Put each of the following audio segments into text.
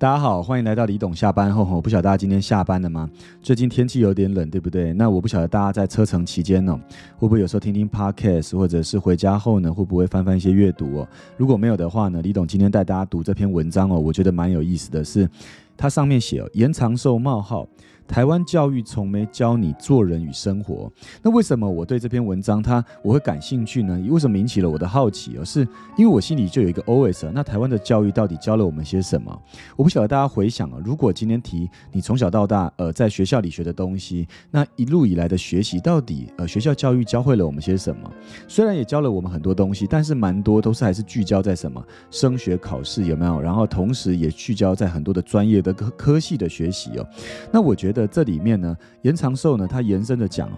大家好，欢迎来到李董下班后。我不晓得大家今天下班了吗？最近天气有点冷，对不对？那我不晓得大家在车程期间呢，会不会有时候听听 podcast，或者是回家后呢，会不会翻翻一些阅读哦？如果没有的话呢，李董今天带大家读这篇文章哦，我觉得蛮有意思的是，它上面写，延长寿冒号。台湾教育从没教你做人与生活，那为什么我对这篇文章它我会感兴趣呢？为什么引起了我的好奇？而是因为我心里就有一个 OS，那台湾的教育到底教了我们些什么？我不晓得大家回想啊，如果今天提你从小到大呃在学校里学的东西，那一路以来的学习到底呃学校教育教会了我们些什么？虽然也教了我们很多东西，但是蛮多都是还是聚焦在什么升学考试有没有？然后同时也聚焦在很多的专业的科科系的学习哦。那我觉得。这里面呢，延长寿呢，它延伸的讲，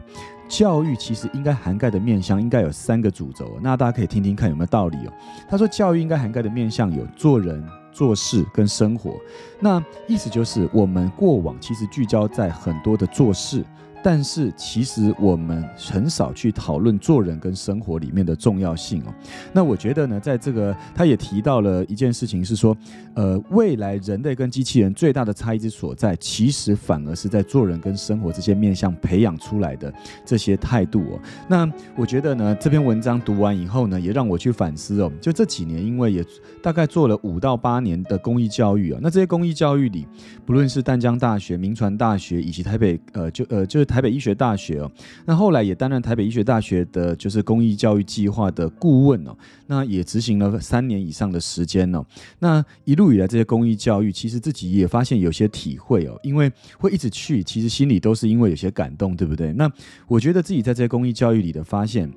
教育其实应该涵盖的面向应该有三个主轴，那大家可以听听看有没有道理哦。他说，教育应该涵盖的面向有做人、做事跟生活，那意思就是我们过往其实聚焦在很多的做事。但是其实我们很少去讨论做人跟生活里面的重要性哦。那我觉得呢，在这个他也提到了一件事情，是说，呃，未来人类跟机器人最大的差异之所在，其实反而是在做人跟生活这些面向培养出来的这些态度哦。那我觉得呢，这篇文章读完以后呢，也让我去反思哦。就这几年，因为也大概做了五到八年的公益教育啊，那这些公益教育里，不论是淡江大学、民传大学以及台北呃，就呃就是。台北医学大学哦，那后来也担任台北医学大学的，就是公益教育计划的顾问哦，那也执行了三年以上的时间哦，那一路以来这些公益教育，其实自己也发现有些体会哦，因为会一直去，其实心里都是因为有些感动，对不对？那我觉得自己在这些公益教育里的发现。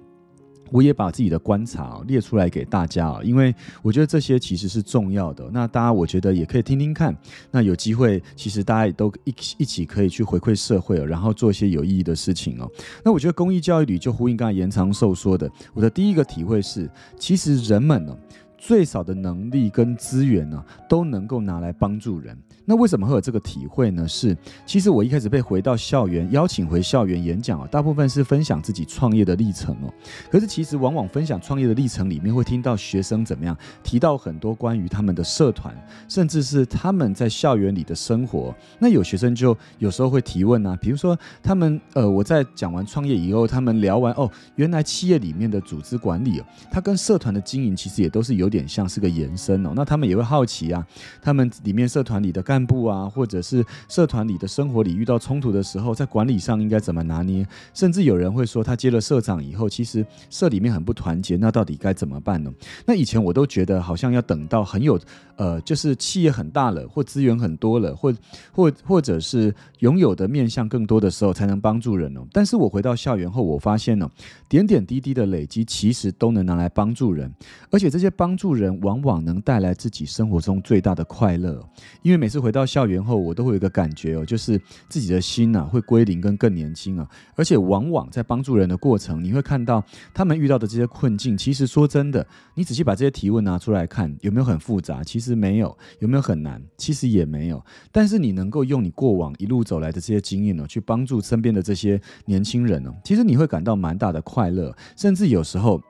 我也把自己的观察列出来给大家啊，因为我觉得这些其实是重要的。那大家我觉得也可以听听看。那有机会，其实大家也都一一起可以去回馈社会，然后做一些有意义的事情哦。那我觉得公益教育里就呼应刚才延长寿说的，我的第一个体会是，其实人们呢。最少的能力跟资源呢，都能够拿来帮助人。那为什么会有这个体会呢？是其实我一开始被回到校园邀请回校园演讲啊，大部分是分享自己创业的历程哦。可是其实往往分享创业的历程里面，会听到学生怎么样提到很多关于他们的社团，甚至是他们在校园里的生活。那有学生就有时候会提问啊，比如说他们呃，我在讲完创业以后，他们聊完哦，原来企业里面的组织管理哦，他跟社团的经营其实也都是有。点像是个延伸哦，那他们也会好奇啊，他们里面社团里的干部啊，或者是社团里的生活里遇到冲突的时候，在管理上应该怎么拿捏？甚至有人会说，他接了社长以后，其实社里面很不团结，那到底该怎么办呢？那以前我都觉得好像要等到很有呃，就是企业很大了，或资源很多了，或或或者是拥有的面向更多的时候，才能帮助人哦。但是我回到校园后，我发现呢，点点滴滴的累积，其实都能拿来帮助人，而且这些帮助。助人往往能带来自己生活中最大的快乐，因为每次回到校园后，我都会有一个感觉哦，就是自己的心呐会归零跟更年轻啊，而且往往在帮助人的过程，你会看到他们遇到的这些困境。其实说真的，你仔细把这些提问拿出来看，有没有很复杂？其实没有。有没有很难？其实也没有。但是你能够用你过往一路走来的这些经验呢，去帮助身边的这些年轻人呢，其实你会感到蛮大的快乐，甚至有时候。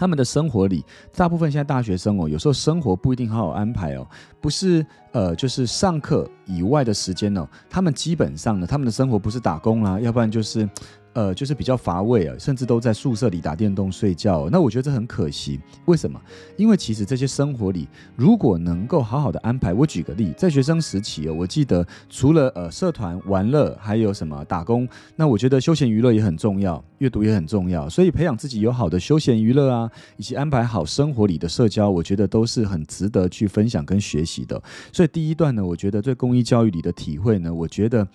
他们的生活里，大部分现在大学生哦，有时候生活不一定好好安排哦，不是呃，就是上课以外的时间呢，他们基本上呢，他们的生活不是打工啦，要不然就是。呃，就是比较乏味啊，甚至都在宿舍里打电动睡觉。那我觉得这很可惜。为什么？因为其实这些生活里，如果能够好好的安排，我举个例，在学生时期哦，我记得除了呃社团玩乐，还有什么打工，那我觉得休闲娱乐也很重要，阅读也很重要。所以培养自己有好的休闲娱乐啊，以及安排好生活里的社交，我觉得都是很值得去分享跟学习的。所以第一段呢，我觉得对公益教育里的体会呢，我觉得。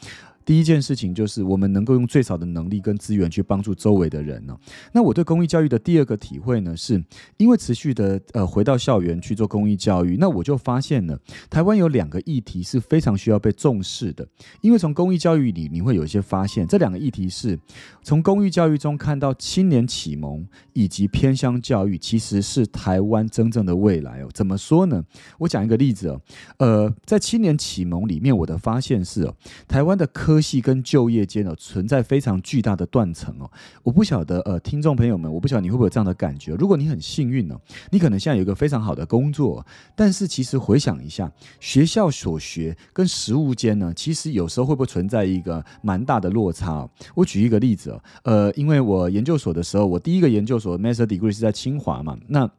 第一件事情就是我们能够用最少的能力跟资源去帮助周围的人呢。那我对公益教育的第二个体会呢，是因为持续的呃回到校园去做公益教育，那我就发现了台湾有两个议题是非常需要被重视的。因为从公益教育里你会有一些发现，这两个议题是从公益教育中看到青年启蒙以及偏乡教育其实是台湾真正的未来哦。怎么说呢？我讲一个例子哦，呃，在青年启蒙里面，我的发现是哦，台湾的科科系跟就业间哦存在非常巨大的断层哦。我不晓得呃，听众朋友们，我不晓得你会不会有这样的感觉。如果你很幸运呢，你可能现在有一个非常好的工作，但是其实回想一下，学校所学跟实务间呢，其实有时候会不会存在一个蛮大的落差？我举一个例子哦，呃，因为我研究所的时候，我第一个研究所 Master Degree 是在清华嘛，那。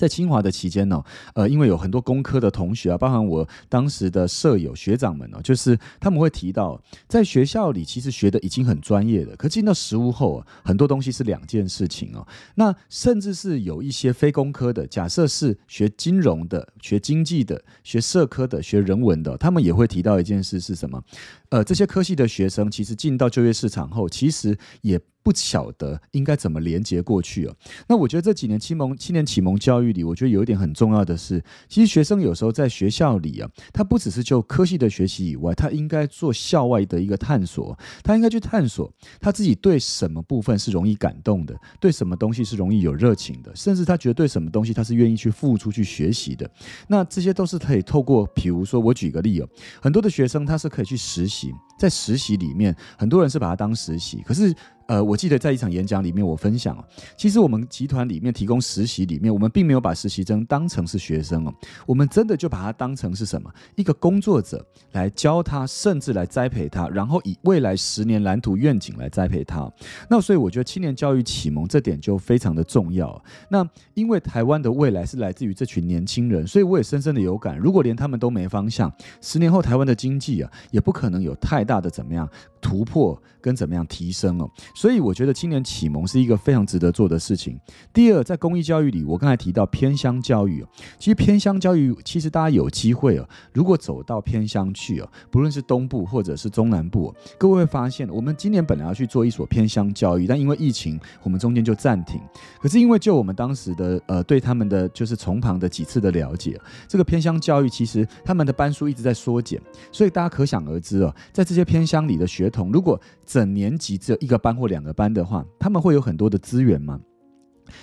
在清华的期间呢，呃，因为有很多工科的同学啊，包含我当时的舍友学长们呢，就是他们会提到，在学校里其实学的已经很专业的，可进到实务后啊，很多东西是两件事情哦。那甚至是有一些非工科的，假设是学金融的、学经济的、学社科的、学人文的，他们也会提到一件事是什么？呃，这些科系的学生其实进到就业市场后，其实也。不晓得应该怎么连接过去哦。那我觉得这几年启蒙青年启蒙教育里，我觉得有一点很重要的是，其实学生有时候在学校里啊，他不只是就科系的学习以外，他应该做校外的一个探索，他应该去探索他自己对什么部分是容易感动的，对什么东西是容易有热情的，甚至他觉得对什么东西他是愿意去付出去学习的。那这些都是可以透过，比如说我举个例哦，很多的学生他是可以去实习，在实习里面，很多人是把它当实习，可是。呃，我记得在一场演讲里面，我分享哦，其实我们集团里面提供实习里面，我们并没有把实习生当成是学生哦，我们真的就把它当成是什么一个工作者来教他，甚至来栽培他，然后以未来十年蓝图愿景来栽培他。那所以我觉得青年教育启蒙这点就非常的重要。那因为台湾的未来是来自于这群年轻人，所以我也深深的有感，如果连他们都没方向，十年后台湾的经济啊，也不可能有太大的怎么样突破跟怎么样提升哦。所以我觉得青年启蒙是一个非常值得做的事情。第二，在公益教育里，我刚才提到偏乡教育其实偏乡教育其实大家有机会哦，如果走到偏乡去哦，不论是东部或者是中南部，各位会发现，我们今年本来要去做一所偏乡教育，但因为疫情，我们中间就暂停。可是因为就我们当时的呃对他们的就是从旁的几次的了解，这个偏乡教育其实他们的班数一直在缩减，所以大家可想而知哦，在这些偏乡里的学童，如果整年级只有一个班或两个班的话，他们会有很多的资源吗？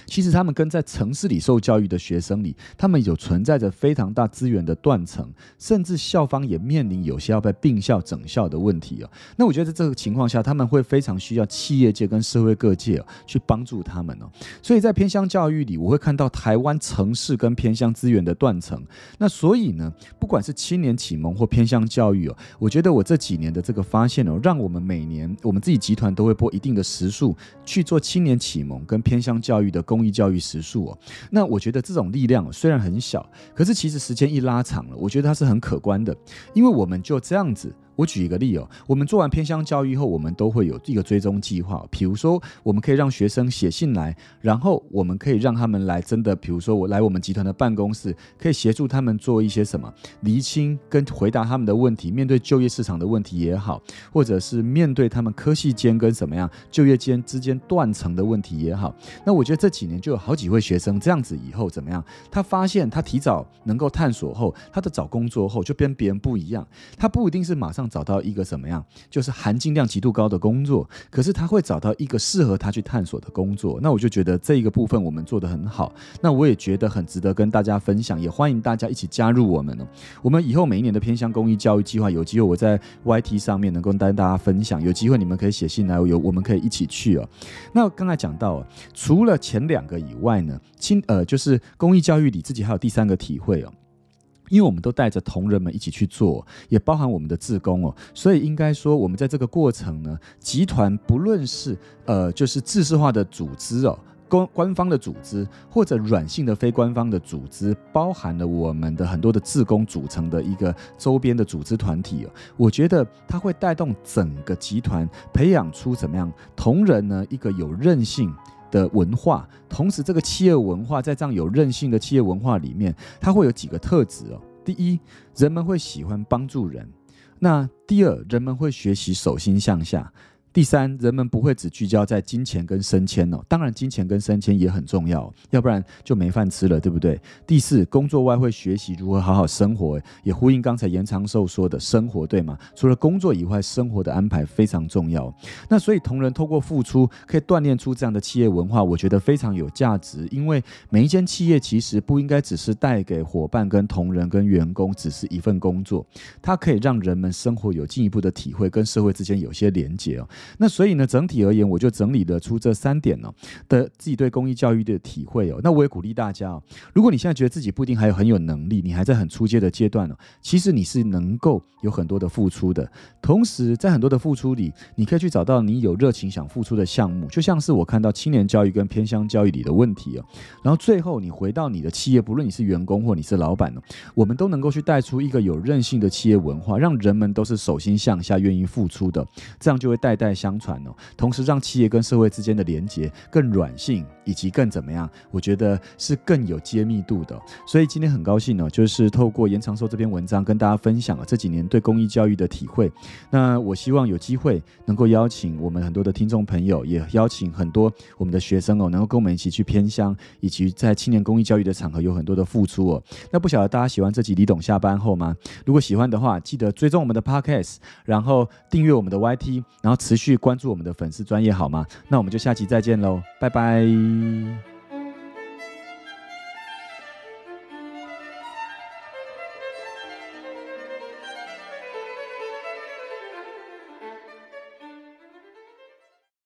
其实他们跟在城市里受教育的学生里，他们有存在着非常大资源的断层，甚至校方也面临有些要被并校整校的问题哦。那我觉得在这个情况下，他们会非常需要企业界跟社会各界去帮助他们哦。所以在偏乡教育里，我会看到台湾城市跟偏乡资源的断层。那所以呢，不管是青年启蒙或偏乡教育哦，我觉得我这几年的这个发现哦，让我们每年我们自己集团都会拨一定的时数去做青年启蒙跟偏乡教育的。的公益教育时数哦，那我觉得这种力量虽然很小，可是其实时间一拉长了，我觉得它是很可观的，因为我们就这样子。我举一个例哦，我们做完偏乡教育后，我们都会有一个追踪计划。比如说，我们可以让学生写信来，然后我们可以让他们来真的，比如说我来我们集团的办公室，可以协助他们做一些什么厘清跟回答他们的问题，面对就业市场的问题也好，或者是面对他们科系间跟什么样就业间之间断层的问题也好。那我觉得这几年就有好几位学生这样子以后怎么样？他发现他提早能够探索后，他的找工作后就跟别人不一样，他不一定是马上。找到一个什么样，就是含金量极度高的工作，可是他会找到一个适合他去探索的工作。那我就觉得这一个部分我们做得很好。那我也觉得很值得跟大家分享，也欢迎大家一起加入我们哦。我们以后每一年的偏向公益教育计划，有机会我在 YT 上面能够跟大家分享。有机会你们可以写信来，有我们可以一起去哦。那刚才讲到，除了前两个以外呢，亲呃，就是公益教育里自己还有第三个体会哦。因为我们都带着同仁们一起去做，也包含我们的自工哦，所以应该说，我们在这个过程呢，集团不论是呃，就是制式化的组织哦，官官方的组织，或者软性的非官方的组织，包含了我们的很多的自工组成的一个周边的组织团体哦，我觉得它会带动整个集团培养出怎么样同仁呢？一个有韧性。的文化，同时这个企业文化在这样有韧性的企业文化里面，它会有几个特质哦。第一，人们会喜欢帮助人；那第二，人们会学习手心向下；第三，人们不会只聚焦在金钱跟升迁哦，当然金钱跟升迁也很重要，要不然就没饭吃了，对不对？第四，工作外会学习如何好好生活，也呼应刚才严长寿说的生活，对吗？除了工作以外，生活的安排非常重要。那所以同仁透过付出，可以锻炼出这样的企业文化，我觉得非常有价值。因为每一间企业其实不应该只是带给伙伴跟同仁跟员工只是一份工作，它可以让人们生活有进一步的体会，跟社会之间有些连接哦。那所以呢，整体而言，我就整理了出这三点呢的自己对公益教育的体会哦。那我也鼓励大家哦，如果你现在觉得自己不一定还有很有能力，你还在很初阶的阶段呢，其实你是能够有很多的付出的。同时，在很多的付出里，你可以去找到你有热情想付出的项目，就像是我看到青年教育跟偏乡教育里的问题哦。然后最后，你回到你的企业，不论你是员工或你是老板呢，我们都能够去带出一个有韧性的企业文化，让人们都是手心向下、愿意付出的，这样就会代代相传哦。同时，让企业跟社会之间的连接更软性，以及更怎么样？我觉得是更有揭秘度的。所以今天很高兴呢，就是透过严长寿这篇文章跟大家分享了这几年对公益教育的体会。那我希望有机会能够邀请我们很多的听众朋友，也邀请很多我们的学生哦，能够跟我们一起去偏乡，以及在青年公益教育的场合有很多的付出哦。那不晓得大家喜欢这集李董下班后吗？如果喜欢的话，记得追踪我们的 Podcast，然后订阅我们的 YT，然后持续关注我们的粉丝专业好吗？那我们就下期再见喽，拜拜。Mm.